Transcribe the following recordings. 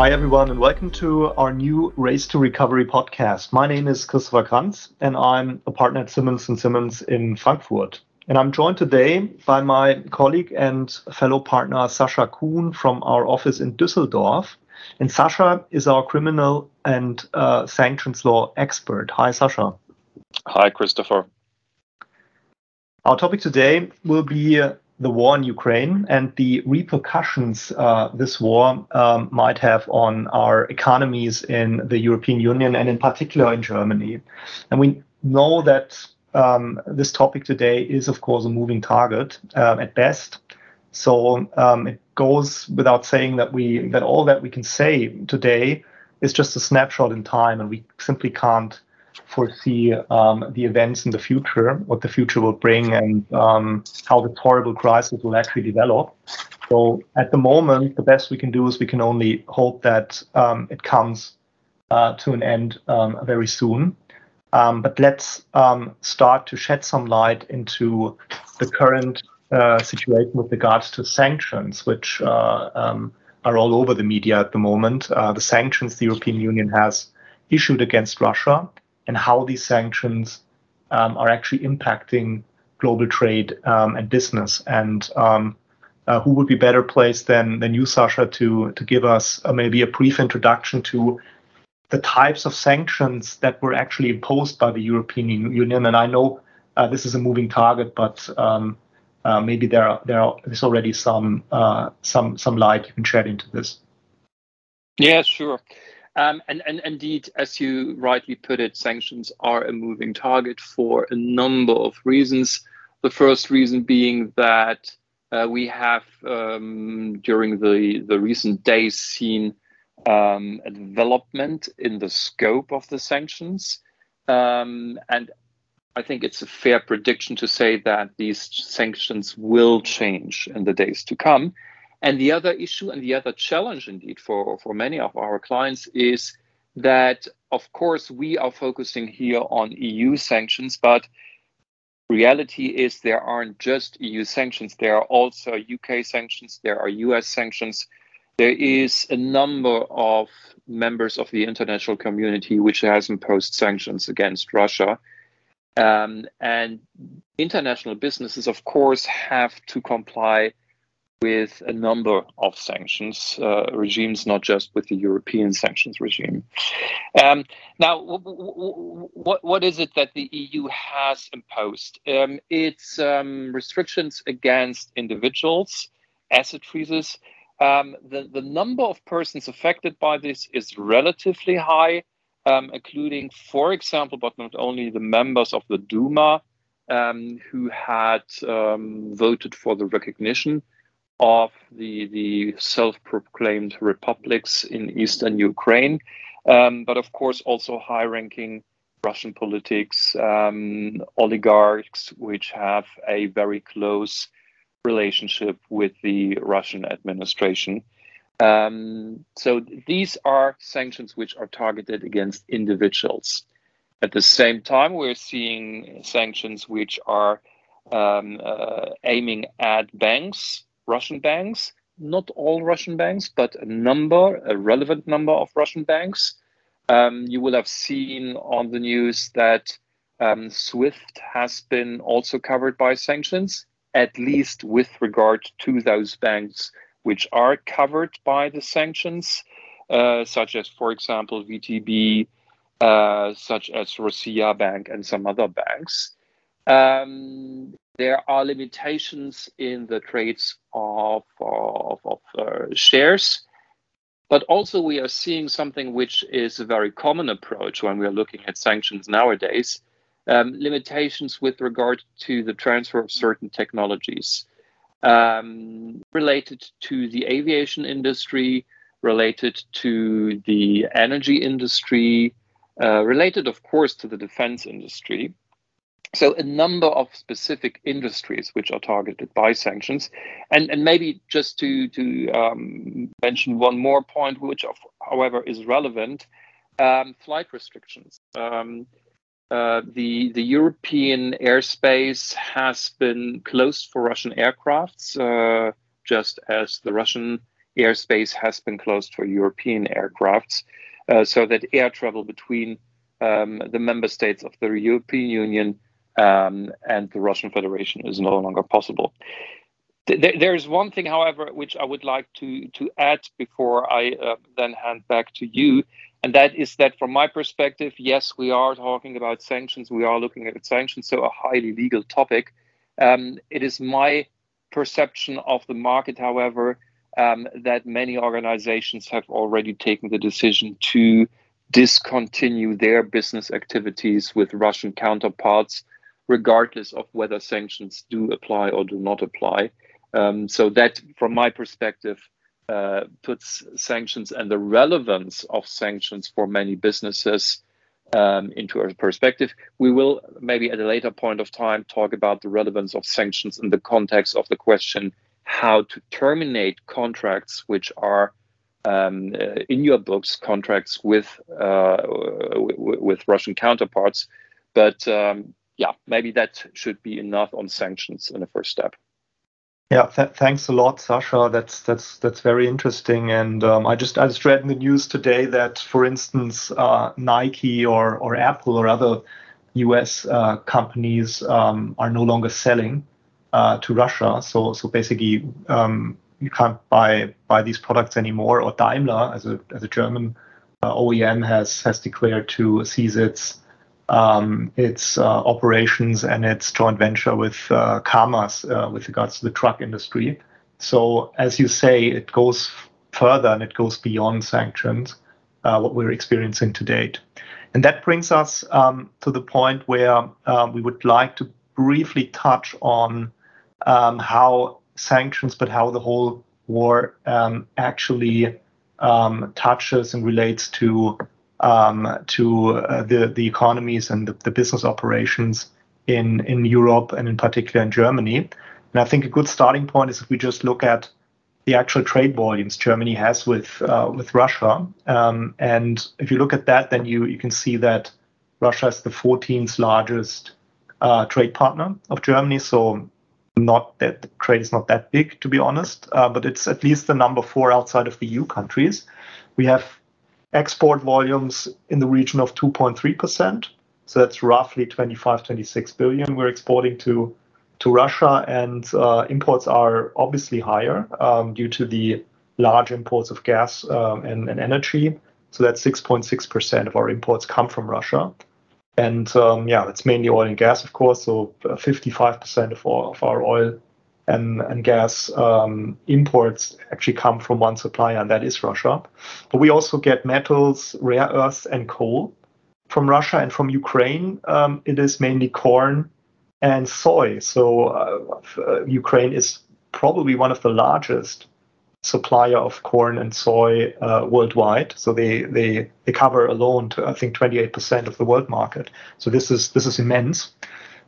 Hi, everyone, and welcome to our new Race to Recovery podcast. My name is Christopher Kranz, and I'm a partner at Simmons & Simmons in Frankfurt. And I'm joined today by my colleague and fellow partner, Sascha Kuhn, from our office in Düsseldorf. And Sascha is our criminal and uh, sanctions law expert. Hi, Sascha. Hi, Christopher. Our topic today will be the war in Ukraine and the repercussions uh, this war um, might have on our economies in the European Union and in particular in Germany. And we know that um, this topic today is, of course, a moving target uh, at best. So um, it goes without saying that we that all that we can say today is just a snapshot in time, and we simply can't foresee um, the events in the future, what the future will bring, and um, how this horrible crisis will actually develop. So at the moment, the best we can do is we can only hope that um, it comes uh, to an end um, very soon. Um, but let's um, start to shed some light into the current uh, situation with regards to sanctions, which uh, are all over the media at the moment. Uh, the sanctions the European Union has issued against Russia and how these sanctions um, are actually impacting global trade um, and business. And um, uh, who would be better placed than than you, Sascha, to to give us uh, maybe a brief introduction to the types of sanctions that were actually imposed by the European Union? And I know uh, this is a moving target, but um, uh, maybe there are, there are, there's already some uh, some some light you can shed into this. Yeah, sure. Um, and, and indeed, as you rightly put it, sanctions are a moving target for a number of reasons. The first reason being that uh, we have, um, during the, the recent days, seen um, a development in the scope of the sanctions. Um, and I think it's a fair prediction to say that these sanctions will change in the days to come. And the other issue and the other challenge, indeed, for, for many of our clients is that, of course, we are focusing here on EU sanctions, but reality is there aren't just EU sanctions. There are also UK sanctions, there are US sanctions. There is a number of members of the international community which has imposed sanctions against Russia. Um, and international businesses, of course, have to comply with a number of sanctions uh, regimes, not just with the European sanctions regime. Um, now, w- w- what, what is it that the EU has imposed? Um, it's um, restrictions against individuals, asset freezes. Um, the, the number of persons affected by this is relatively high, um, including, for example, but not only the members of the Duma um, who had voted for the recognition of the, the self-proclaimed republics in eastern Ukraine, um, but of course also high-ranking Russian politics, um, oligarchs, which have a very close relationship with the Russian administration. Um, so these are sanctions which are targeted against individuals. At the same time, we're seeing sanctions which are um, uh, aiming at banks Russian banks, not all Russian banks, but a number, a relevant number of Russian banks. Um, you will have seen on the news that um, SWIFT has been also covered by sanctions, at least with regard to those banks which are covered by the sanctions, uh, such as, for example, VTB, uh, such as Rossiya Bank, and some other banks. Um, there are limitations in the trades of, of, of uh, shares. But also, we are seeing something which is a very common approach when we are looking at sanctions nowadays um, limitations with regard to the transfer of certain technologies um, related to the aviation industry, related to the energy industry, uh, related, of course, to the defense industry. So a number of specific industries which are targeted by sanctions, and and maybe just to to um, mention one more point, which of, however is relevant, um, flight restrictions. Um, uh, the the European airspace has been closed for Russian aircrafts, uh, just as the Russian airspace has been closed for European aircrafts, uh, so that air travel between um, the member states of the European Union um, and the Russian Federation is no longer possible. there is one thing, however, which I would like to, to add before I uh, then hand back to you, and that is that from my perspective, yes, we are talking about sanctions, we are looking at sanctions, so a highly legal topic. Um, it is my perception of the market, however, um, that many organizations have already taken the decision to discontinue their business activities with Russian counterparts, regardless of whether sanctions do apply or do not apply. Um, so that, from my perspective, uh, puts sanctions and the relevance of sanctions for many businesses um, into a perspective. We will maybe at a later point of time talk about the relevance of sanctions in the context of the question how to terminate contracts which are um, uh, in your books contracts with uh, with Russian counterparts. But um, yeah, maybe that should be enough on sanctions in the first step. Yeah, th- thanks a lot, Sascha. That's that's that's very interesting. And um, I just I just read in the news today that, for instance, uh, Nike or or Apple or other U.S. Uh, companies um, are no longer selling uh, to Russia. So so basically, um, you can't buy buy these products anymore. Or Daimler, as a as a German uh, OEM, has has declared to cease its um, its uh, operations and its joint venture with uh, KAMAZ uh, with regards to the truck industry. So, as you say, it goes further and it goes beyond sanctions, uh, what we're experiencing to date. And that brings us um, to the point where uh, we would like to briefly touch on um, how sanctions, but how the whole war um, actually um, touches and relates to um, to uh, the the economies and the, the, business operations in in Europe and in particular in Germany. And I think a good starting point is if we just look at the actual trade volumes Germany has with uh, with Russia. Um, and if you look at that, then you you can see that Russia is the 14th largest uh, trade partner of Germany. So not that trade is not that big, to be honest, uh, but it's at least the number four outside of the EU countries. We have export volumes in the region of 2.3%. So that's roughly 25, 26 billion we're exporting to to Russia, and uh, imports are obviously higher um, due to the large imports of gas um, and, and, energy. So that's 6.6% of our imports come from Russia. And um, yeah, it's mainly oil and gas, of course. So 55% uh, of, all, of our oil and, and gas um, imports actually come from one supplier, and that is Russia. But we also get metals, rare earths, and coal from Russia and from Ukraine. Um, it is mainly corn and soy. So uh, Ukraine is probably one of the largest supplier of corn and soy uh, worldwide. So they, they they cover alone to I think 28% of the world market. So this is this is immense.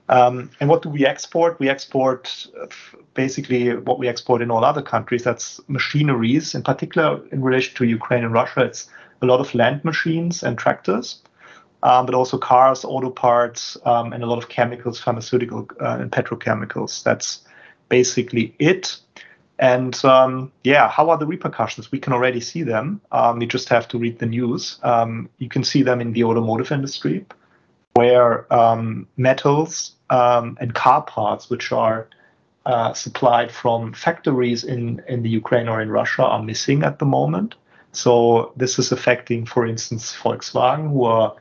Um, and what do we export? We export uh, basically what we export in all other countries. That's machineries, in particular in relation to Ukraine and Russia. It's a lot of land machines and tractors, um, but also cars, auto parts, um, and a lot of chemicals, pharmaceutical uh, and petrochemicals. That's basically it. And um, yeah, how are the repercussions? We can already see them. Um, you just have to read the news. Um, you can see them in the automotive industry where um, metals um, and car parts, which are uh, supplied from factories in, in the Ukraine or in Russia, are missing at the moment. So this is affecting, for instance, Volkswagen, who are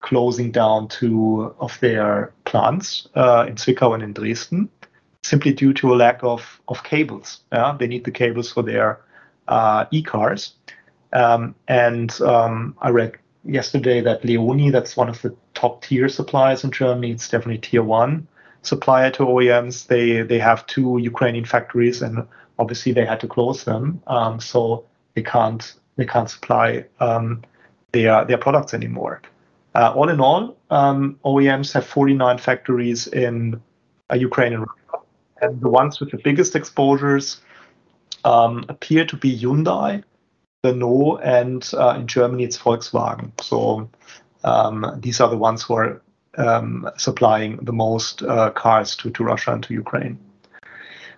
closing down two of their plants uh, in Zwickau and in Dresden, simply due to a lack of, of cables. Yeah? They need the cables for their uh, e-cars. Um, and um, I read yesterday that Leoni, that's one of the top tier suppliers in Germany. It's definitely tier one supplier to OEMs. They they have two Ukrainian factories, and obviously they had to close them, um, so they can't they can't supply um, their their products anymore. Uh, all in all, um, OEMs have 49 factories in uh, Ukraine and Russia, and the ones with the biggest exposures um, appear to be Hyundai, Renault, and uh, in Germany it's Volkswagen. So um, these are the ones who are um, supplying the most uh, cars to, to Russia and to Ukraine.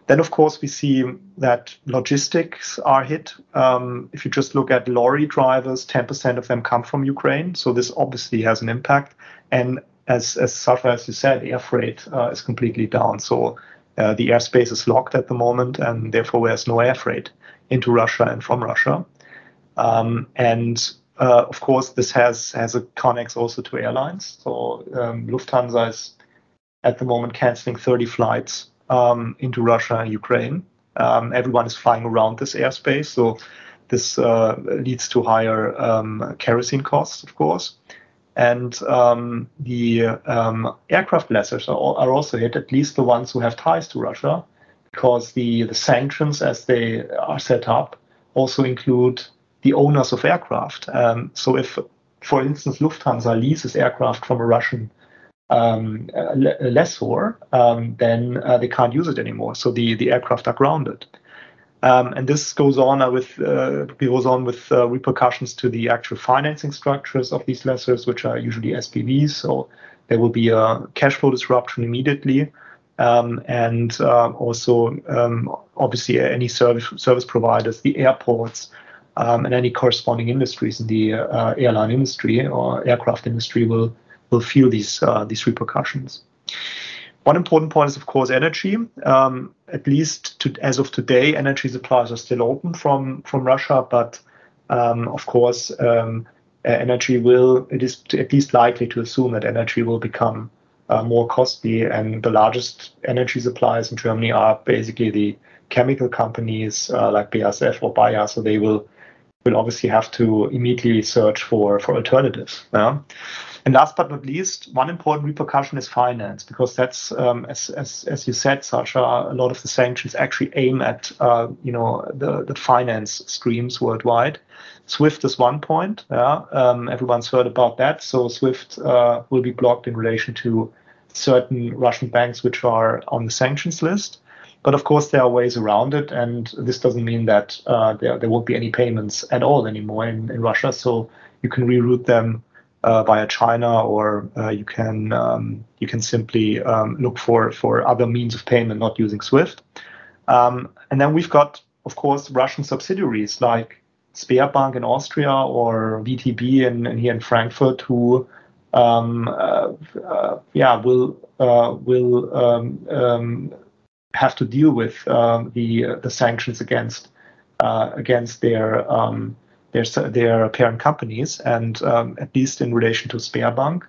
Then, of course, we see that logistics are hit. Um, if you just look at lorry drivers, 10% of them come from Ukraine. So this obviously has an impact. And as, as Sascha, as you said, air freight uh, is completely down. So uh, the airspace is locked at the moment, and therefore there's no air freight into Russia and from Russia. Um, and uh, of course, this has has a connex also to airlines. So um, Lufthansa is at the moment canceling 30 flights um, into Russia and Ukraine. Um, everyone is flying around this airspace, so this uh, leads to higher um, kerosene costs, of course. And um, the aircraft lessors are, are also hit, at least the ones who have ties to Russia, because the, the sanctions as they are set up also include the owners of aircraft. Um, so if, for instance, Lufthansa leases aircraft from a Russian um, lessor, um, then uh, they can't use it anymore. So the, the aircraft are grounded. Um, and this goes on uh, with uh, goes on with uh, repercussions to the actual financing structures of these lessors, which are usually SPVs. So there will be a cash flow disruption immediately, um, and uh, also um, obviously any service service providers, the airports, um, and any corresponding industries in the uh, airline industry or aircraft industry will will feel these uh, these repercussions. One important point is, of course, energy. Um, at least to, as of today, energy supplies are still open from from Russia, but um, of course, um, energy will. It is at least likely to assume that energy will become uh, more costly, and the largest energy suppliers in Germany are basically the chemical companies uh, like BASF or Bayer. So they will will obviously have to immediately search for for alternatives. Yeah? And last but not least, one important repercussion is finance, because that's um, as, as as you said, Sascha, a lot of the sanctions actually aim at uh, you know the the finance streams worldwide. SWIFT is one point. Yeah, um, everyone's heard about that. So SWIFT uh, will be blocked in relation to certain Russian banks which are on the sanctions list. But of course, there are ways around it, and this doesn't mean that uh, there, there won't be any payments at all anymore in, in Russia. So you can reroute them uh, via China, or uh, you can um, you can simply um, look for for other means of payment, not using SWIFT. Um, and then we've got, of course, Russian subsidiaries like Sberbank in Austria or VTB in, in here in Frankfurt, who um, uh, uh, yeah will uh, will um, um, have to deal with um, the uh, the sanctions against uh, against their um, their their parent companies, and um, at least in relation to Sberbank,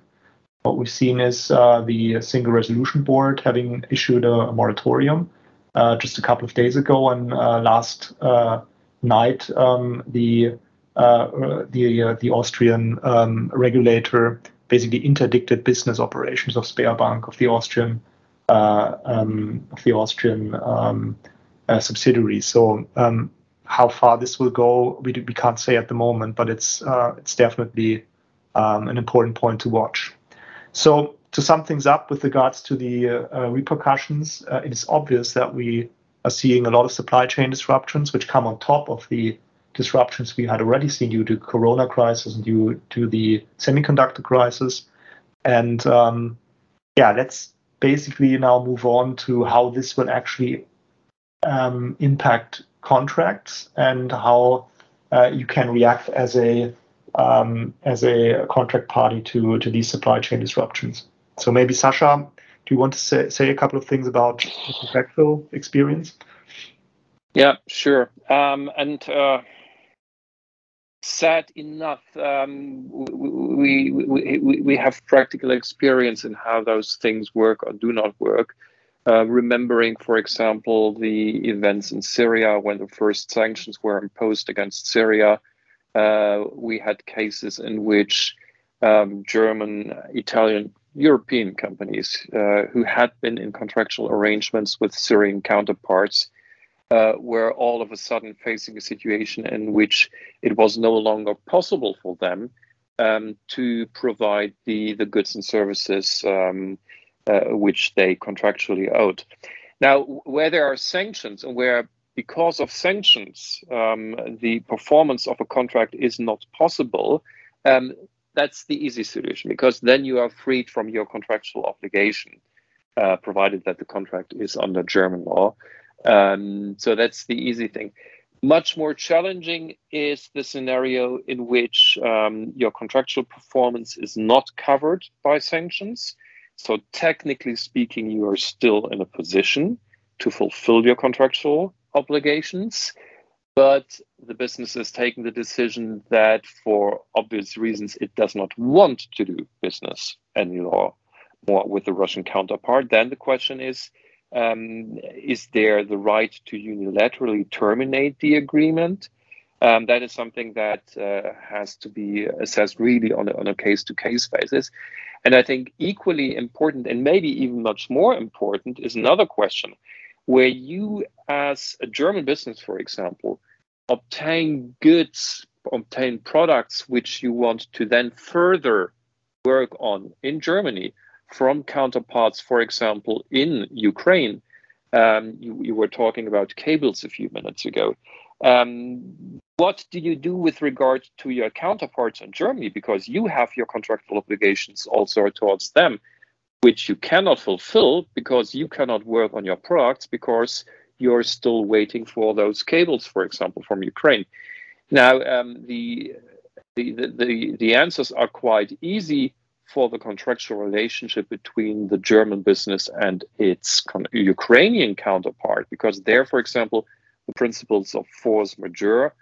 what we've seen is uh, the Single Resolution Board having issued a, moratorium uh, just a couple of days ago, and uh, last uh, night um, the the the Austrian um, regulator basically interdicted business operations of Sberbank of the Austrian of the Austrian um, uh, subsidiary. So um, how far this will go, we, we can't say at the moment, but it's uh, it's definitely um, an important point to watch. So to sum things up with regards to the uh, repercussions, uh, it is obvious that we are seeing a lot of supply chain disruptions, which come on top of the disruptions we had already seen due to Corona crisis and due to the semiconductor crisis. And um, yeah, let's basically now move on to how this will actually um, impact contracts and how uh, you can react as a um, as a contract party to to these supply chain disruptions. So maybe Sascha, do you want to say, say a couple of things about the contractual experience? Yeah, sure. Um, and uh, sad enough, um, we, we, we, we have practical experience in how those things work or do not work. Uh, remembering, for example, the events in Syria when the first sanctions were imposed against Syria, uh, we had cases in which um, German, Italian, European companies uh, who had been in contractual arrangements with Syrian counterparts uh, were all of a sudden facing a situation in which it was no longer possible for them um, to provide the, the goods and services um, uh, which they contractually owed. Now, where there are sanctions and where because of sanctions um, the performance of a contract is not possible, um, that's the easy solution because then you are freed from your contractual obligation, uh, provided that the contract is under German law. Um, so that's the easy thing. Much more challenging is the scenario in which um, your contractual performance is not covered by sanctions. So, technically speaking, you are still in a position to fulfill your contractual obligations, but the business has taken the decision that, for obvious reasons, it does not want to do business anymore more with the Russian counterpart. Then the question is um, is there the right to unilaterally terminate the agreement? Um, that is something that uh, has to be assessed really on a, on a case-to-case basis. And I think equally important, and maybe even much more important, is another question where you, as a German business, for example, obtain goods, obtain products which you want to then further work on in Germany from counterparts, for example, in Ukraine. Um, you, you, were talking about cables a few minutes ago. Um, what do you do with regard to your counterparts in Germany? Because you have your contractual obligations also towards them, which you cannot fulfill because you cannot work on your products because you're still waiting for those cables, for example, from Ukraine. Now, um, the, the, the, the answers are quite easy for the contractual relationship between the German business and its Ukrainian counterpart, because there, for example, the principles of force majeure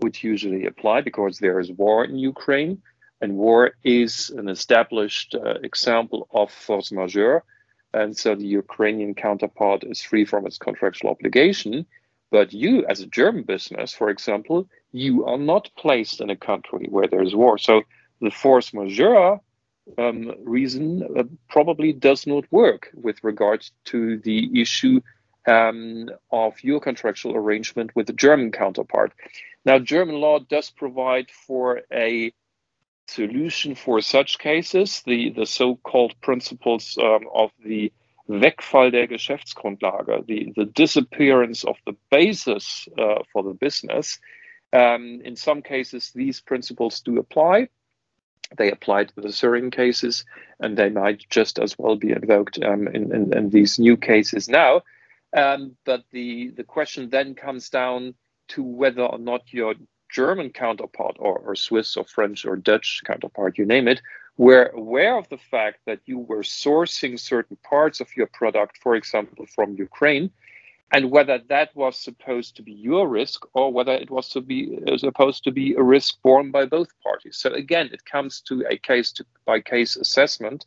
would usually apply because there is war in Ukraine, and war is an established uh, example of force majeure. And so the Ukrainian counterpart is free from its contractual obligation. But you, as a German business, for example, you are not placed in a country where there's war. So the force majeure um, reason uh, probably does not work with regards to the issue um, of your contractual arrangement with the German counterpart. Now, German law does provide for a solution for such cases, the, the so called principles um, of the Wegfall der Geschäftsgrundlage, the, the disappearance of the basis uh, for the business. Um, in some cases, these principles do apply. They apply to the Syrian cases, and they might just as well be invoked um, in, in, in, these new cases now. Um, but the, the question then comes down to whether or not your German counterpart, or, or Swiss, or French, or Dutch counterpart, you name it, were aware of the fact that you were sourcing certain parts of your product, for example, from Ukraine, and whether that was supposed to be your risk or whether it was to be uh, supposed to be a risk borne by both parties. So again, it comes to a case to, by case assessment.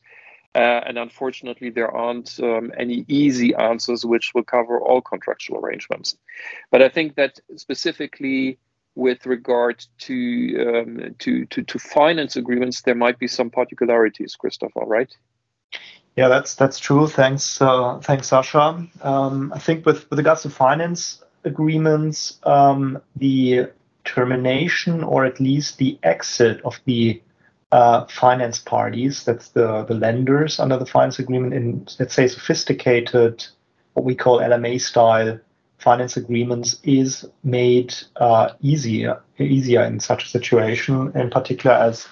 Uh, and unfortunately, there aren't um, any easy answers which will cover all contractual arrangements. But I think that specifically with regard to, um, to, to, to finance agreements, there might be some particularities, Christopher, right? Yeah, that's that's true. Thanks, uh, thanks, Sascha. Um, I think with with regards to finance agreements, um, the termination or at least the exit of the uh, finance parties, that's the the lenders under the finance agreement in let's say sophisticated, what we call LMA style finance agreements, is made uh, easier easier in such a situation, in particular as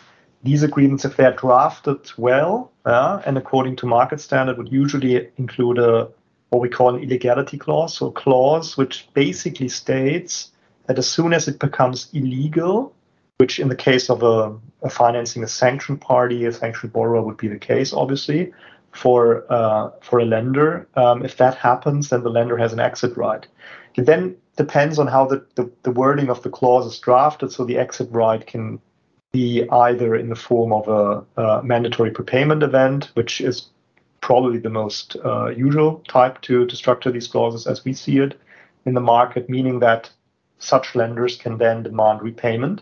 these agreements, if they're drafted well uh, and according to market standard, would usually include a what we call an illegality clause, so a clause which basically states that as soon as it becomes illegal, which in the case of a, a financing a sanctioned party, a sanctioned borrower would be the case, obviously, for uh, for a lender. Um, if that happens, then the lender has an exit right. It then depends on how the, the, the wording of the clause is drafted, so the exit right can be either in the form of a, a mandatory prepayment event, which is probably the most uh, usual type to, to structure these clauses as we see it in the market, meaning that such lenders can then demand repayment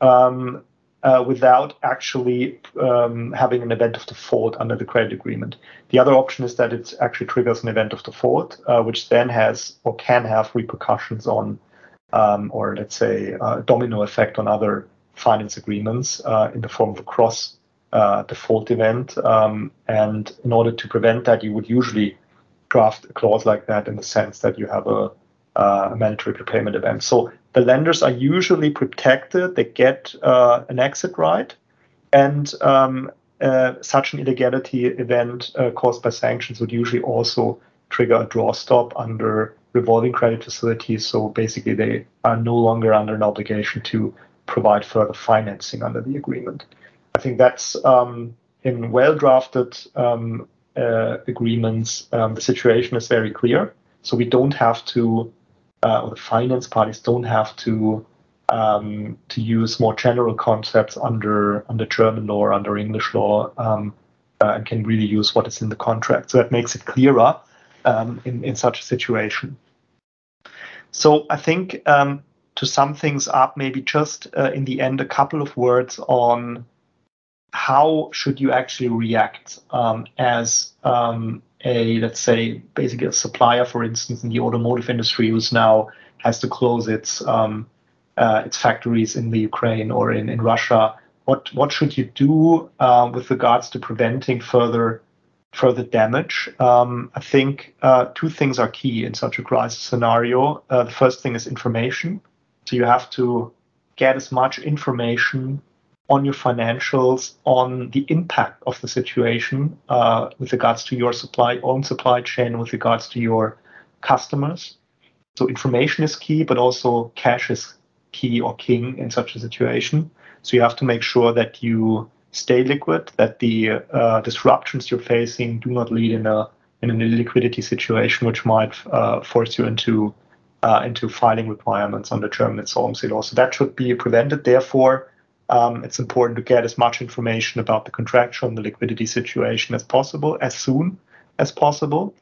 um, uh, without actually um, having an event of default under the credit agreement. The other option is that it actually triggers an event of default, uh, which then has or can have repercussions on, um, or let's say, a domino effect on other finance agreements uh, in the form of a cross uh, default event. Um, and in order to prevent that, you would usually draft a clause like that in the sense that you have a, uh, a mandatory prepayment event. So the lenders are usually protected; they get an exit right, and um, uh, such an illegality event uh, caused by sanctions would usually also trigger a draw stop under revolving credit facilities. So basically, they are no longer under an obligation to provide further financing under the agreement. I think that's um, in well drafted um, uh, agreements, um, the situation is very clear. So we don't have to, uh, or the finance parties don't have to um, to use more general concepts under under German law or under English law, um, uh, and can really use what is in the contract. So that makes it clearer um, in in such a situation. So I think um, to sum things up, maybe just uh, in the end, a couple of words on how should you actually react um, as um, a let's say basically a supplier, for instance, in the automotive industry, who's now has to close its um, uh, its factories in the Ukraine or in, in Russia. What what should you do uh, with regards to preventing further further damage? Um, I think uh, two things are key in such a crisis scenario. Uh, the first thing is information. So you have to get as much information on your financials, on the impact of the situation uh, with regards to your supply own supply chain, with regards to your customers. So information is key, but also cash is key or king in such a situation. So you have to make sure that you stay liquid, that the uh, disruptions you're facing do not lead in a in a liquidity situation which might uh, force you into uh, into filing requirements under German insolvency law. So that should be prevented. Therefore, um, it's important to get as much information about the contractual and the liquidity situation as possible, as soon as possible.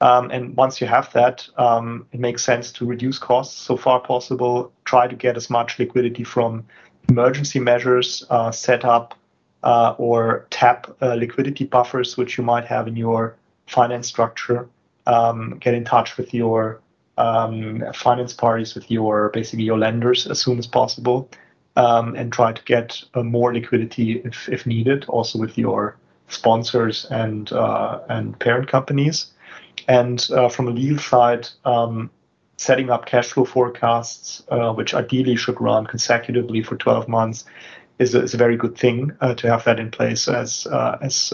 Um, and once you have that, um, it makes sense to reduce costs so far possible. Try to get as much liquidity from emergency measures, uh, set up uh, or tap uh, liquidity buffers which you might have in your finance structure. Um, get in touch with your um, finance parties, with your basically your lenders as soon as possible, um, and try to get uh, more liquidity if, if needed. Also with your sponsors and uh, and parent companies. And uh, from a legal side, um, setting up cash flow forecasts, uh, which ideally should run consecutively for 12 months, is a, is a very good thing uh, to have that in place as uh, as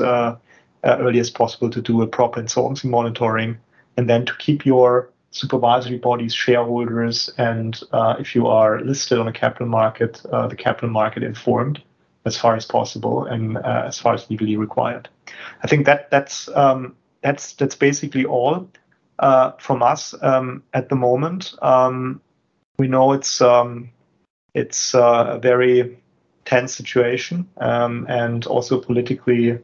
early as possible to do a proper insolvency monitoring, and then to keep your supervisory bodies, shareholders, and if you are listed on a capital market, the capital market informed as far as possible and as far as legally required. I think that that's um, that's that's basically all uh, from us um, at the moment. Um, we know it's um, it's uh, a very tense situation um, and also politically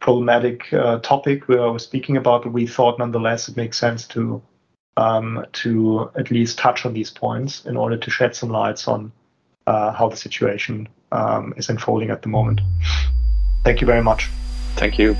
problematic uh, topic we are speaking about. But we thought nonetheless it makes sense to um, to at least touch on these points in order to shed some lights on uh, how the situation um, is unfolding at the moment. Thank you very much. Thank you.